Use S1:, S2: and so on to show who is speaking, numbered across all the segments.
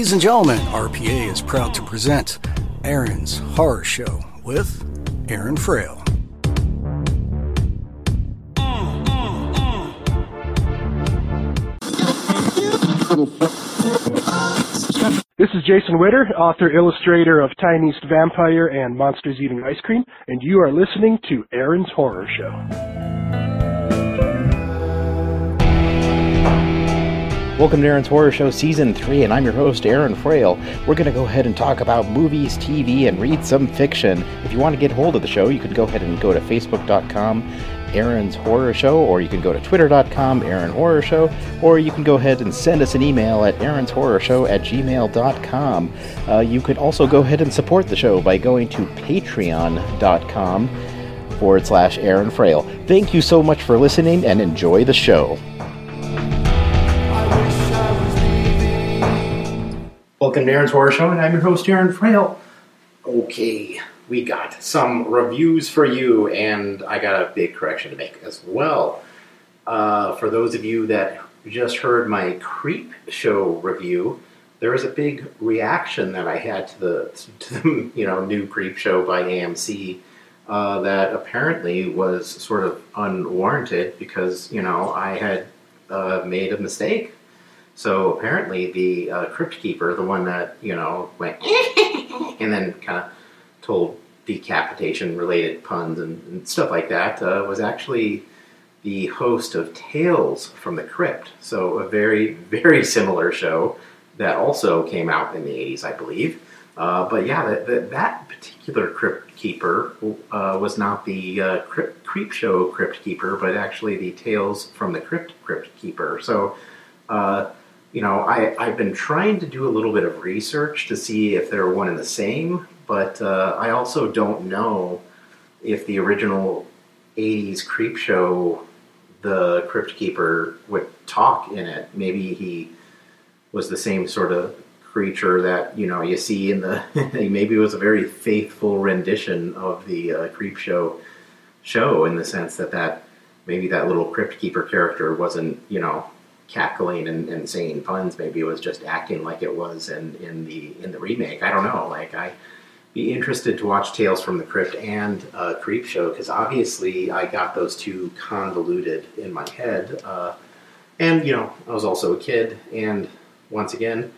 S1: Ladies and gentlemen, RPA is proud to present Aaron's Horror Show with Aaron Frail.
S2: This is Jason Witter, author illustrator of Tiny East Vampire and Monsters Eating Ice Cream, and you are listening to Aaron's Horror Show.
S3: Welcome to Aaron's Horror Show Season 3, and I'm your host, Aaron Frail. We're going to go ahead and talk about movies, TV, and read some fiction. If you want to get hold of the show, you can go ahead and go to facebook.com, Aaron's Horror Show, or you can go to twitter.com, Aaron Horror Show, or you can go ahead and send us an email at Aaron's Horror Show at gmail.com. Uh, you can also go ahead and support the show by going to patreon.com forward slash Aaron Frail. Thank you so much for listening and enjoy the show. Welcome to Aaron's Horror Show, and I'm your host, Aaron Frail. Okay, we got some reviews for you, and I got a big correction to make as well. Uh, for those of you that just heard my Creep Show review, there was a big reaction that I had to the, to the you know new Creep Show by AMC uh, that apparently was sort of unwarranted because you know I had uh, made a mistake so apparently, the uh, crypt keeper, the one that you know went and then kind of told decapitation related puns and, and stuff like that, uh, was actually the host of Tales from the Crypt. So a very very similar show that also came out in the '80s, I believe. Uh, but yeah, the, the, that particular crypt keeper uh, was not the uh, crypt, creep show crypt keeper, but actually the Tales from the Crypt crypt keeper. So uh, you know, I, I've been trying to do a little bit of research to see if they're one and the same, but uh, I also don't know if the original 80s creep show, the Crypt Keeper, would talk in it. Maybe he was the same sort of creature that, you know, you see in the. maybe it was a very faithful rendition of the uh, creep show show in the sense that that maybe that little Crypt Keeper character wasn't, you know, cackling and, and saying puns. Maybe it was just acting like it was in, in the in the remake. I don't know. Like I be interested to watch Tales from the Crypt and uh, Creep Show because obviously I got those two convoluted in my head. Uh, and you know, I was also a kid, and once again,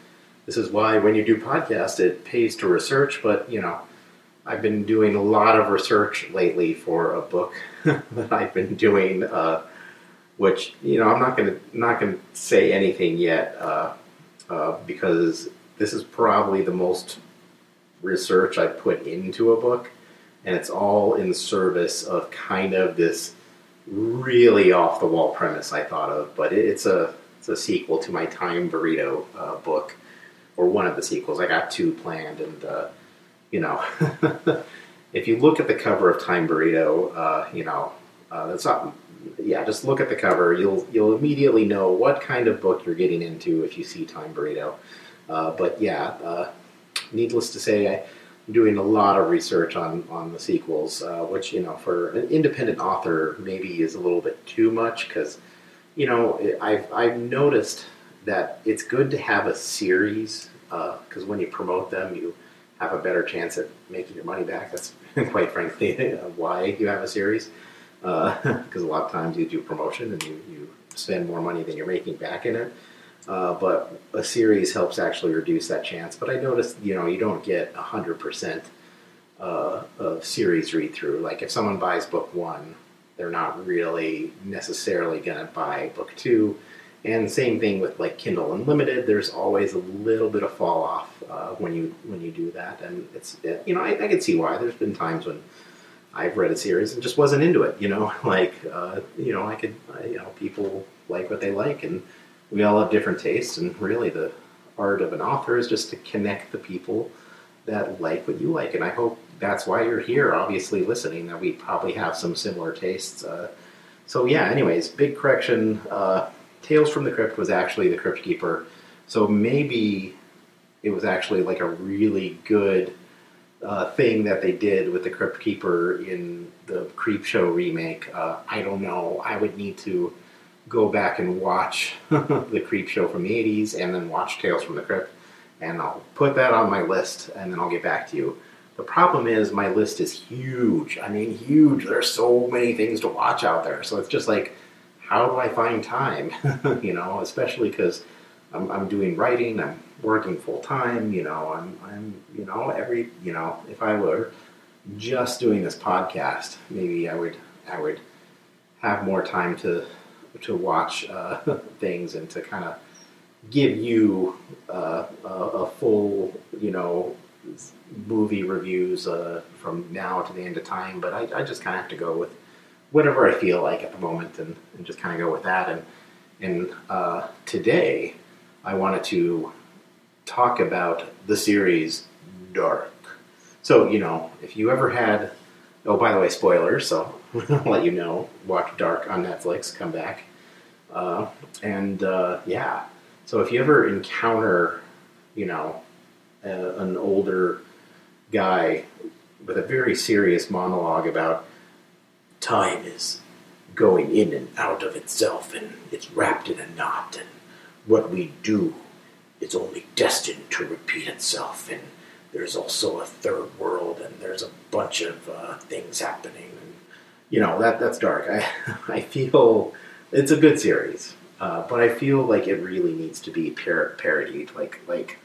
S3: this is why when you do podcasts, it pays to research. But you know, I've been doing a lot of research lately for a book that I've been doing. Uh, which you know I'm not going to not to say anything yet uh, uh, because this is probably the most research I put into a book, and it's all in service of kind of this really off the wall premise I thought of. But it, it's a it's a sequel to my Time Burrito uh, book, or one of the sequels. I got two planned, and uh, you know. if you look at the cover of Time Burrito, uh, you know, uh, that's not yeah, just look at the cover. You'll you'll immediately know what kind of book you're getting into if you see Time Burrito. Uh, but yeah, uh, needless to say, I'm doing a lot of research on on the sequels, uh, which you know for an independent author maybe is a little bit too much because you know I've I've noticed that it's good to have a series because uh, when you promote them, you have a better chance at making your money back. That's quite frankly why you have a series because uh, a lot of times you do promotion and you, you spend more money than you're making back in it. Uh, but a series helps actually reduce that chance. But I noticed, you know, you don't get 100% uh, of series read through. Like if someone buys book one, they're not really necessarily going to buy book two. And same thing with like Kindle Unlimited. There's always a little bit of fall off uh, when you when you do that, and it's you know I, I can see why. There's been times when I've read a series and just wasn't into it. You know, like uh, you know, I could, I, you know, people like what they like, and we all have different tastes. And really, the art of an author is just to connect the people that like what you like. And I hope that's why you're here, obviously listening. That we probably have some similar tastes. Uh, so yeah. Anyways, big correction. Uh, Tales from the Crypt was actually the Crypt Keeper. So maybe it was actually like a really good uh, thing that they did with the Crypt Keeper in the Creep Show remake. Uh, I don't know. I would need to go back and watch the Creep Show from the 80s and then watch Tales from the Crypt. And I'll put that on my list and then I'll get back to you. The problem is my list is huge. I mean, huge. There's so many things to watch out there. So it's just like, how do I find time? you know, especially because I'm, I'm doing writing, I'm working full time, you know, I'm, I'm, you know, every, you know, if I were just doing this podcast, maybe I would, I would have more time to, to watch uh, things and to kind of give you uh, a, a, full, you know, movie reviews uh, from now to the end of time. But I, I just kind of have to go with whatever I feel like at the moment and, and just kind of go with that. And, and uh, today, I wanted to talk about the series Dark. So, you know, if you ever had, oh, by the way, spoilers, so I'll let you know, watch Dark on Netflix, come back. Uh, and uh, yeah, so if you ever encounter, you know, a, an older guy with a very serious monologue about time is going in and out of itself and it's wrapped in a knot and what we do is only destined to repeat itself and there's also a third world and there's a bunch of uh, things happening and you know that that's dark. I i feel it's a good series uh, but i feel like it really needs to be par- parodied like like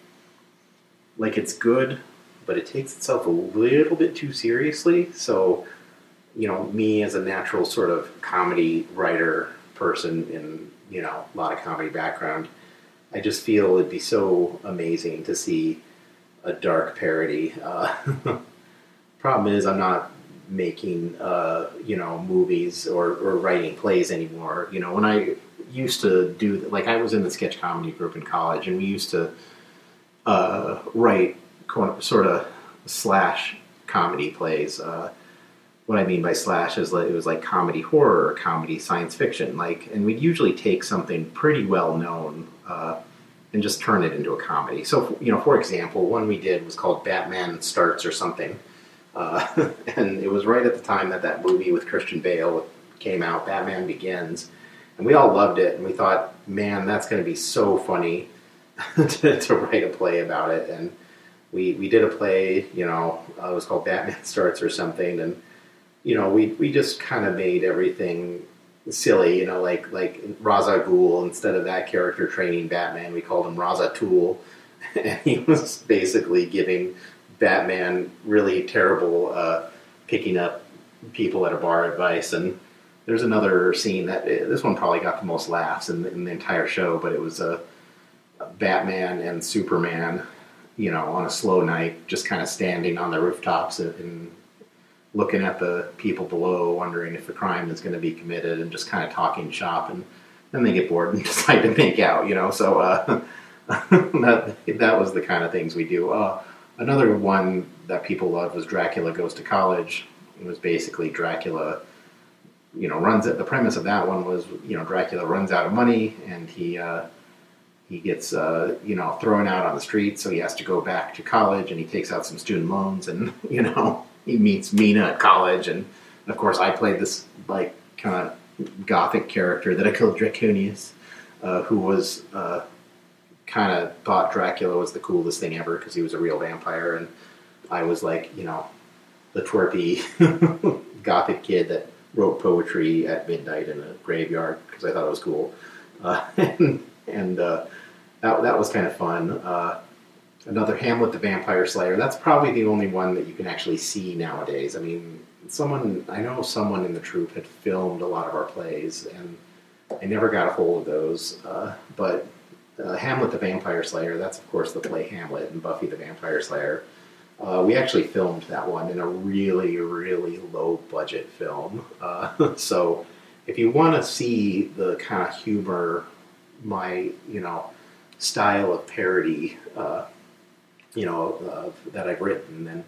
S3: like it's good but it takes itself a little bit too seriously. So you know me as a natural sort of comedy writer person in you know a lot of comedy background i just feel it'd be so amazing to see a dark parody. Uh, problem is i'm not making uh, you know movies or, or writing plays anymore. You know when i used to do like i was in the sketch comedy group in college and we used to uh, write sort of slash comedy plays. Uh, what I mean by slash is like it was like comedy horror or comedy science fiction. Like, and we'd usually take something pretty well known uh, and just turn it into a comedy. So, you know, for example, one we did was called Batman Starts or something, uh, and it was right at the time that that movie with Christian Bale came out, Batman Begins, and we all loved it, and we thought, man, that's going to be so funny to, to write a play about it, and we we did a play, you know, uh, it was called Batman Starts or something, and you know, we we just kind of made everything silly, you know, like like Ra's al Ghul instead of that character training Batman, we called him Raza Tool, and he was basically giving Batman really terrible uh, picking up people at a bar advice. And there's another scene that this one probably got the most laughs in the, in the entire show, but it was a, a Batman and Superman, you know, on a slow night, just kind of standing on the rooftops in looking at the people below, wondering if a crime is going to be committed, and just kind of talking shop, and then they get bored and decide to make out. You know, so uh, that that was the kind of things we do. Uh, another one that people loved was Dracula Goes to College. It was basically Dracula. You know, runs it. The premise of that one was, you know, Dracula runs out of money and he uh, he gets uh, you know thrown out on the street, so he has to go back to college and he takes out some student loans and you know he meets Mina at college, and of course I played this like kind of gothic character that I called Draconius, uh, who was uh, kind of thought Dracula was the coolest thing ever because he was a real vampire, and I was like you know the twerpy gothic kid that wrote poetry at midnight in a graveyard because I thought it was cool, uh, and, and uh, that that was kind of fun. Another Hamlet the Vampire Slayer. That's probably the only one that you can actually see nowadays. I mean, someone I know someone in the troupe had filmed a lot of our plays, and I never got a hold of those. Uh, but uh, Hamlet the Vampire Slayer, that's of course the play Hamlet and Buffy the Vampire Slayer. Uh, we actually filmed that one in a really, really low budget film. Uh, so if you want to see the kind of humor, my you know style of parody, uh, you know uh, that I've written, then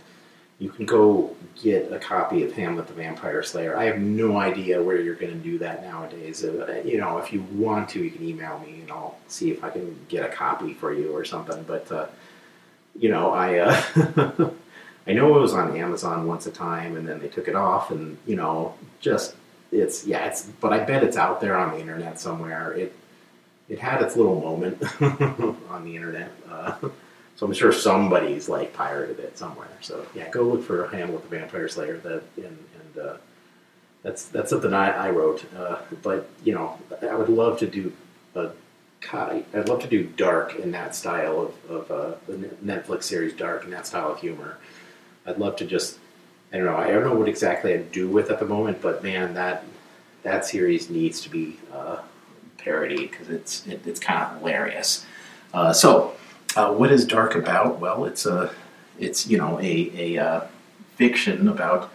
S3: you can go get a copy of Hamlet the Vampire Slayer. I have no idea where you're going to do that nowadays. Uh, you know, if you want to, you can email me and I'll see if I can get a copy for you or something. But uh, you know, I uh, I know it was on Amazon once a time, and then they took it off, and you know, just it's yeah, it's. But I bet it's out there on the internet somewhere. It it had its little moment on the internet. So I'm sure somebody's like pirated it somewhere. So yeah, go look for Hamlet the Vampire Slayer. That and, and uh, that's that's something I, I wrote. Uh, but you know, I would love to do a. I'd love to do Dark in that style of, of uh, Netflix series Dark in that style of humor. I'd love to just I don't know. I don't know what exactly I'd do with at the moment, but man, that that series needs to be uh, parodied because it's it, it's kind of hilarious. Uh, so, uh, what is Dark about? Well, it's a it's you know a a uh, fiction about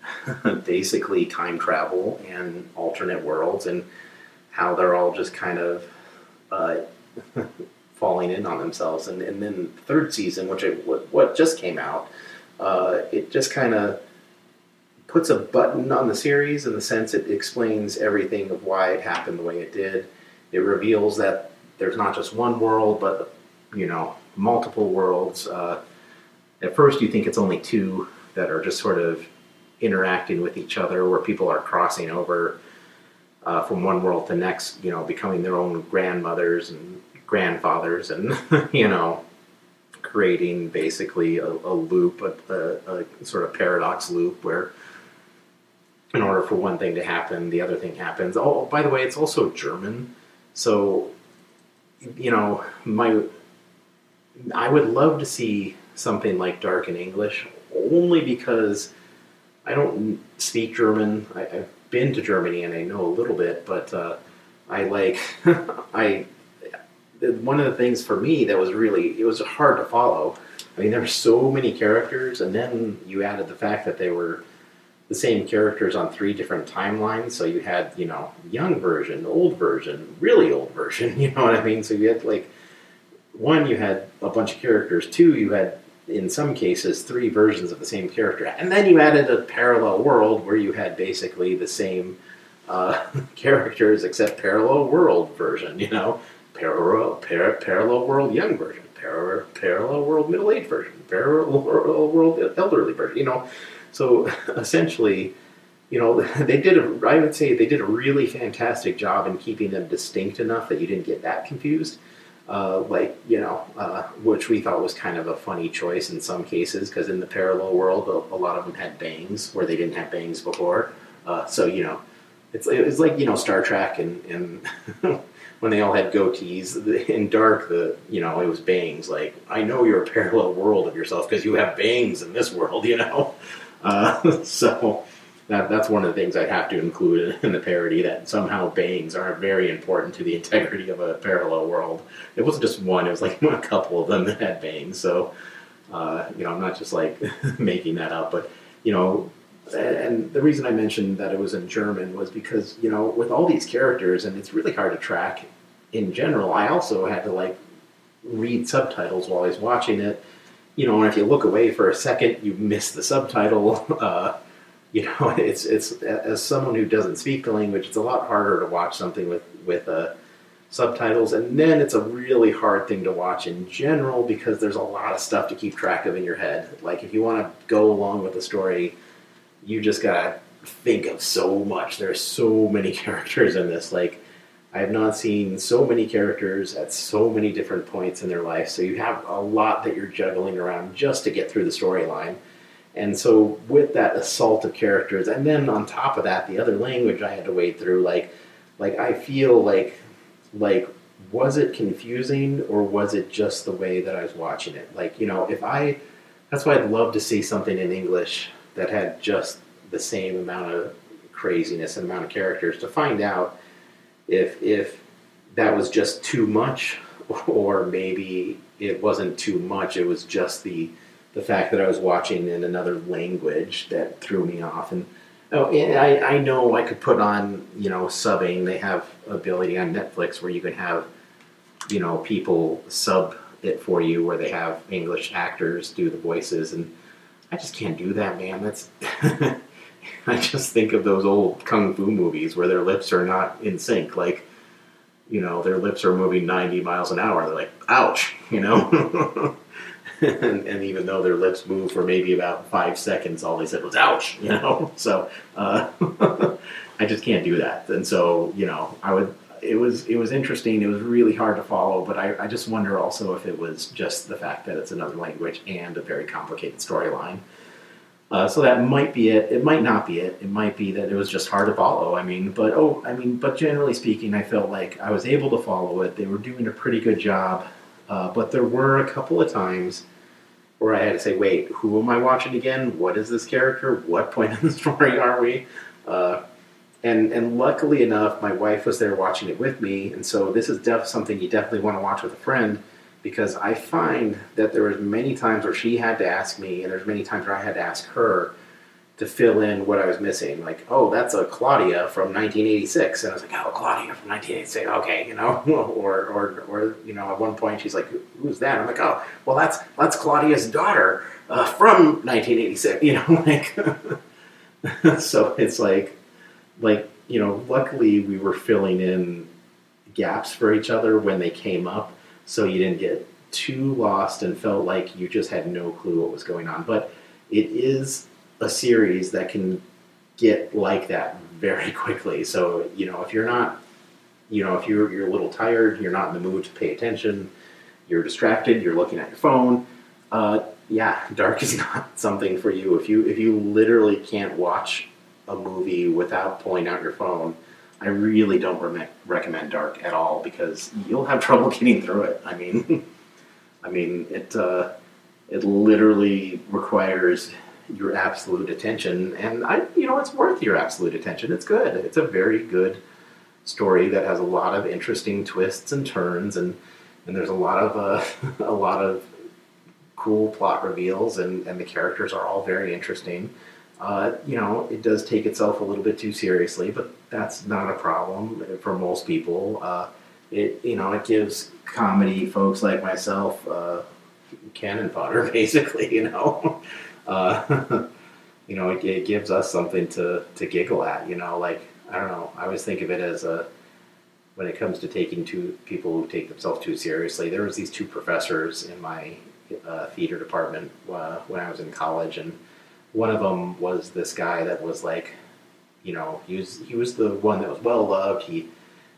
S3: basically time travel and alternate worlds and how they're all just kind of uh, falling in on themselves. And, and then the third season, which I, what, what just came out, uh, it just kind of puts a button on the series in the sense it explains everything of why it happened the way it did. It reveals that there's not just one world, but you know, multiple worlds. Uh, at first, you think it's only two that are just sort of interacting with each other, where people are crossing over uh, from one world to next. You know, becoming their own grandmothers and grandfathers, and you know, creating basically a, a loop, a, a, a, sort of paradox loop where in order for one thing to happen, the other thing happens. Oh, by the way, it's also German. So, you know, my I would love to see something like Dark in English, only because I don't speak German. I, have been to Germany and I know a little bit, but uh, I like I one of the things for me that was really it was hard to follow. I mean, there were so many characters, and then you added the fact that they were the same characters on three different timelines. So you had, you know, young version, old version, really old version. You know what I mean? So you had like one, you had a bunch of characters. Two, you had in some cases three versions of the same character, and then you added a parallel world where you had basically the same uh, characters except parallel world version. You know, parallel par- parallel world young version, par- parallel world middle aged version, parallel world elderly version. You know, so essentially, you know, they did a, I would say they did a really fantastic job in keeping them distinct enough that you didn't get that confused. Uh, like, you know, uh, which we thought was kind of a funny choice in some cases, because in the parallel world, a, a, lot of them had bangs where they didn't have bangs before. Uh, so, you know, it's, it's like, you know, Star Trek and, and when they all had goatees. In Dark, the you know it was bangs. Like I know you're a parallel world of yourself because you have bangs in this world. You know, uh, so that, that's one of the things I'd have to include in the parody that somehow bangs are very important to the integrity of a parallel world. It wasn't just one; it was like a couple of them that had bangs. So, uh, you know, I'm not just like making that up, but you know, and the reason I mentioned that it was in German was because you know, with all these characters, and it's really hard to track in general. I also had to like read subtitles while I was watching it you know, and if you look away for a second, you miss the subtitle. Uh, you know, it's it's as someone who doesn't speak the language, it's a lot harder to watch something with with uh, subtitles, and then it's a really hard thing to watch in general because there's a lot of stuff to keep track of in your head. Like if you want to go along with the story, you just gotta think of so much. There's so many characters in this, like I have not seen so many characters at so many different points in their life. So you have a lot that you're juggling around just to get through the storyline. And so with that assault of characters, and then on top of that, the other language I had to wade through, like, like I feel like, like, was it confusing or was it just the way that I was watching it? Like, you know, if I, that's why I'd love to see something in English that had just the same amount of craziness and amount of characters to find out if if that was just too much, or maybe it wasn't too much. It was just the the fact that I was watching in another language that threw me off. And oh, and I, I know I could put on, you know, subbing. They have ability on Netflix where you can have, you know, people sub it for you where they have English actors do the voices. And I just can't do that, man. That's. I just think of those old kung fu movies where their lips are not in sync. Like, you know, their lips are moving 90 miles an hour. They're like, ouch, you know? and, and, even though their lips moved for maybe about five seconds, all they said was "ouch," you know. So uh, I just can't do that, and so you know, I would. It was it was interesting. It was really hard to follow, but I, I just wonder also if it was just the fact that it's another language and a very complicated storyline. Uh, so that might be it. It might not be it. It might be that it was just hard to follow. I mean, but oh, I mean, but generally speaking, I felt like I was able to follow it. They were doing a pretty good job, uh, but there were a couple of times where I had to say, wait, who am I watching again? What is this character? What point in the story are we? Uh, and and luckily enough, my wife was there watching it with me, and so this is def- something you definitely want to watch with a friend because I find that there was many times where she had to ask me, and there's many times where I had to ask her to fill in what I was missing. Like, oh, that's a Claudia from 1986, and I was like, oh, Claudia from 1986, okay, you know, or or or you know, at one point she's like, who's that? I'm like, oh, well, that's that's Claudia's daughter uh, from 1986, you know, like, so it's like, like you know, luckily we were filling in gaps for each other when they came up, so you didn't get too lost and felt like you just had no clue what was going on, but it is a series that can get like that very quickly. So, you know, if you're not, you know, if you're, you're a little tired, you're not in the mood to pay attention, you're distracted, you're looking at your phone, uh, yeah, dark is not something for you. If you if you literally can't watch a movie without pulling out your phone, I really don't re- recommend dark at all because you'll have trouble getting through it. I mean, I mean it uh, it literally requires your absolute attention, and I, you know, it's worth your absolute attention. It's good. It's a very good story that has a lot of interesting twists and turns, and and there's a lot of uh, a lot of cool plot reveals, and and the characters are all very interesting. Uh, you know, it does take itself a little bit too seriously, but that's not a problem for most people. Uh, it you know it gives comedy folks like myself uh, cannon fodder, basically. You know, uh, you know, it, it, gives us something to, to giggle at. You know, like I don't know. I always think of it as a when it comes to taking two people who take themselves too seriously. There was these two professors in my uh, theater department uh, when I was in college, and one of them was this guy that was like, you know, he was he was the one that was well loved. He,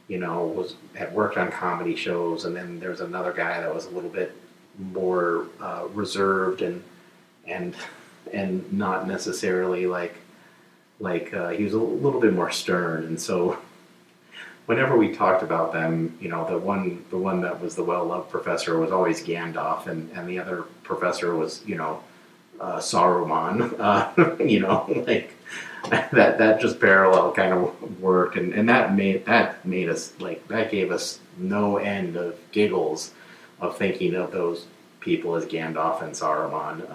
S3: you know, was had worked on comedy shows, and then there was another guy that was a little bit more uh, reserved and and and not necessarily like like uh, he was a little bit more stern and so whenever we talked about them you know the one the one that was the well-loved professor was always gandalf and and the other professor was you know uh, saruman uh, you know like that that just parallel kind of worked and, and that made that made us like that gave us no end of giggles of thinking of those people as Gandalf and Saruman.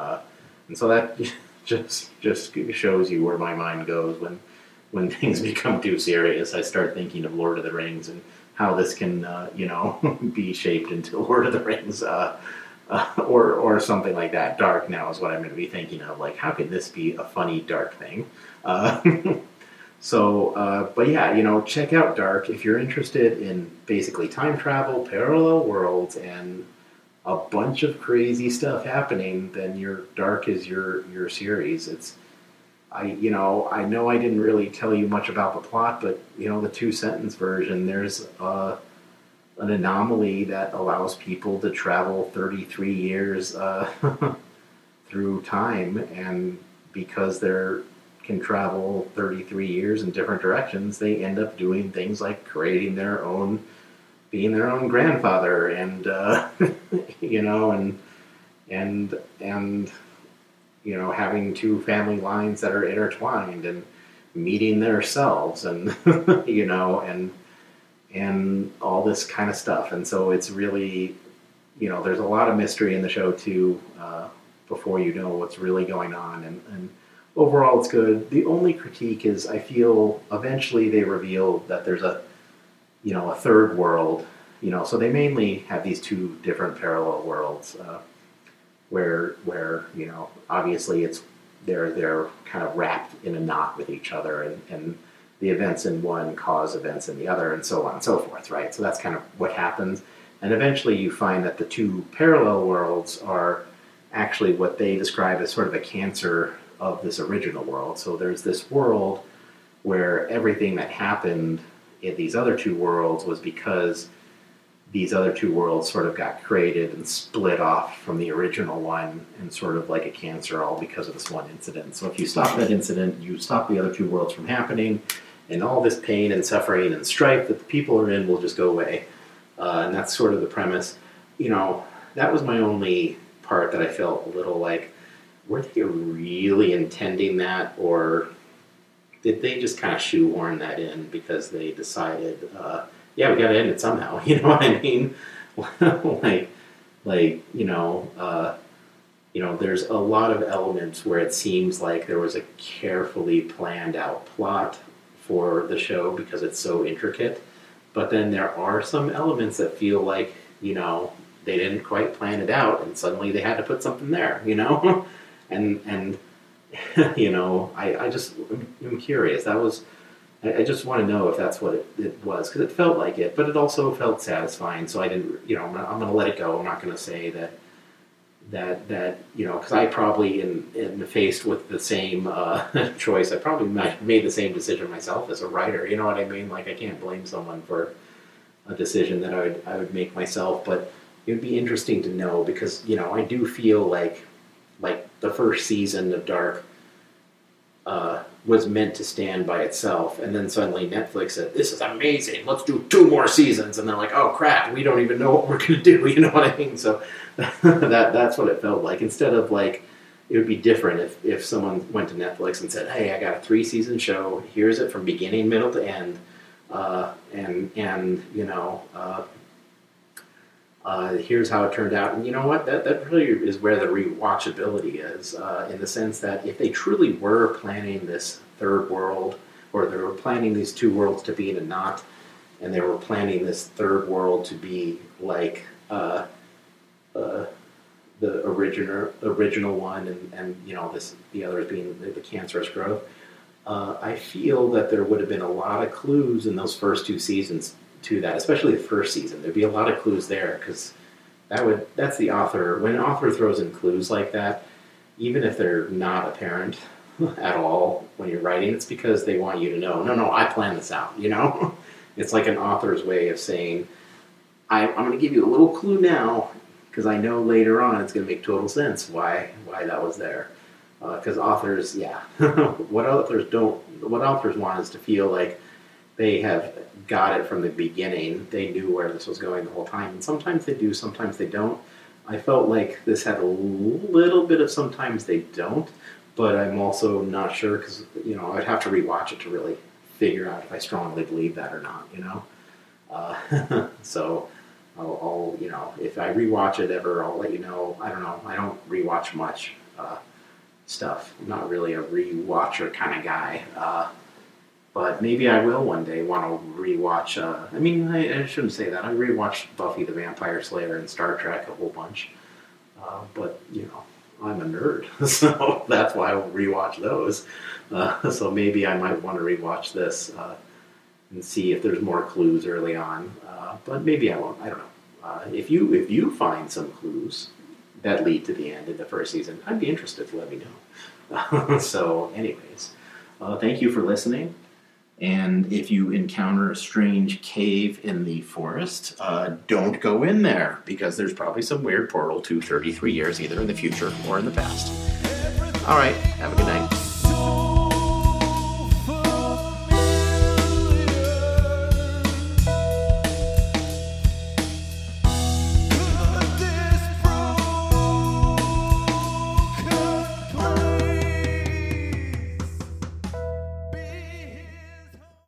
S3: And so that just just shows you where my mind goes when when things become too serious. I start thinking of Lord of the Rings and how this can uh, you know be shaped into Lord of the Rings. Uh, uh, or or something like that. Dark now is what I'm going to be thinking of. Like, how could this be a funny dark thing? Uh, so, uh, but yeah, you know, check out Dark if you're interested in basically time travel, parallel worlds, and a bunch of crazy stuff happening, then your Dark is your your series. It's I you know I know I didn't really tell you much about the plot, but you know the two sentence version. There's uh, an anomaly that allows people to travel 33 years uh, through time, and because they're can travel 33 years in different directions, they end up doing things like creating their own being their own grandfather and uh, you know and and and you know having two family lines that are intertwined and meeting themselves and you know and and all this kind of stuff and so it's really you know there's a lot of mystery in the show too uh, before you know what's really going on. And, and overall, it's good. The only critique is I feel eventually they reveal that there's a, you know, a third world. You know, so they mainly have these two different parallel worlds, uh, where where you know obviously it's they're they're kind of wrapped in a knot with each other, and, and the events in one cause events in the other, and so on and so forth, right? So that's kind of what happens. And eventually you find that the two parallel worlds are actually what they describe as sort of a cancer of this original world. So there's this world where everything that happened in these other two worlds was because these other two worlds sort of got created and split off from the original one and sort of like a cancer all because of this one incident. So if you stop that incident, you stop the other two worlds from happening, and all this pain and suffering and strife that the people are in will just go away. Uh, and that's sort of the premise. You know, that was my only part that I felt a little like, were they really intending that, or did they just kind of shoehorn that in because they decided, uh, yeah, we got to end it somehow? You know what I mean? like, like you know, uh, you know, there's a lot of elements where it seems like there was a carefully planned out plot for the show because it's so intricate. But then there are some elements that feel like, you know, they didn't quite plan it out and suddenly they had to put something there, you know? and, and, you know, I, I just am curious. That was, I, I just want to know if that's what it, it was because it felt like it, but it also felt satisfying. So I didn't, you know, I'm, I'm going to let it go. I'm not going to say that that that you know because I probably in, in faced with the same uh, choice I probably made the same decision myself as a writer you know what I mean like I can't blame someone for a decision that I would I would make myself but it would be interesting to know because you know I do feel like like the first season of Dark uh, was meant to stand by itself, and then suddenly Netflix said, "This is amazing. Let's do two more seasons." And they're like, "Oh crap, we don't even know what we're going to do." You know what I mean? So that that's what it felt like. Instead of like, it would be different if if someone went to Netflix and said, "Hey, I got a three season show. Here's it from beginning, middle to end." Uh, and and you know uh, uh, here's how it turned out. And you know what? That, that really is where the rewatchability is, uh, in the sense that if they truly were planning this third world, or they were planning these two worlds to be in a knot, and they were planning this third world to be like uh, uh the original original one, and, and you know this the others being the, the cancerous growth. Uh, I feel that there would have been a lot of clues in those first two seasons to that, especially the first season. There'd be a lot of clues there because that would that's the author. When an author throws in clues like that, even if they're not apparent at all when you're writing, it's because they want you to know. No, no, I planned this out. You know, it's like an author's way of saying, I, "I'm going to give you a little clue now." Because I know later on it's going to make total sense why why that was there. Because uh, authors, yeah, what authors don't, what authors want is to feel like they have got it from the beginning. They knew where this was going the whole time. And sometimes they do, sometimes they don't. I felt like this had a little bit of sometimes they don't, but I'm also not sure because, you know, I'd have to rewatch it to really figure out if I strongly believe that or not, you know? Uh, so I'll, I'll, you know, if I rewatch it ever, I'll let you know. I don't know. I don't rewatch much uh, stuff. I'm not really a rewatcher kind of guy. Uh, but maybe I will one day want to rewatch. Uh, I mean, I, I, shouldn't say that. I rewatched Buffy the Vampire Slayer and Star Trek a whole bunch. Uh, but you know, I'm a nerd, so that's why I will rewatch those. Uh, so maybe I might want to rewatch this uh, and see if there's more clues early on. Uh, but maybe I won't. I don't know. Uh, if you if you find some clues that lead to the end in the first season, I'd be interested to let me know. so, anyways, thank you for listening. And if you encounter a strange cave in the forest, uh, don't go in there because there's probably some weird portal to 33 years either in the future or in the past. All right, have a good night.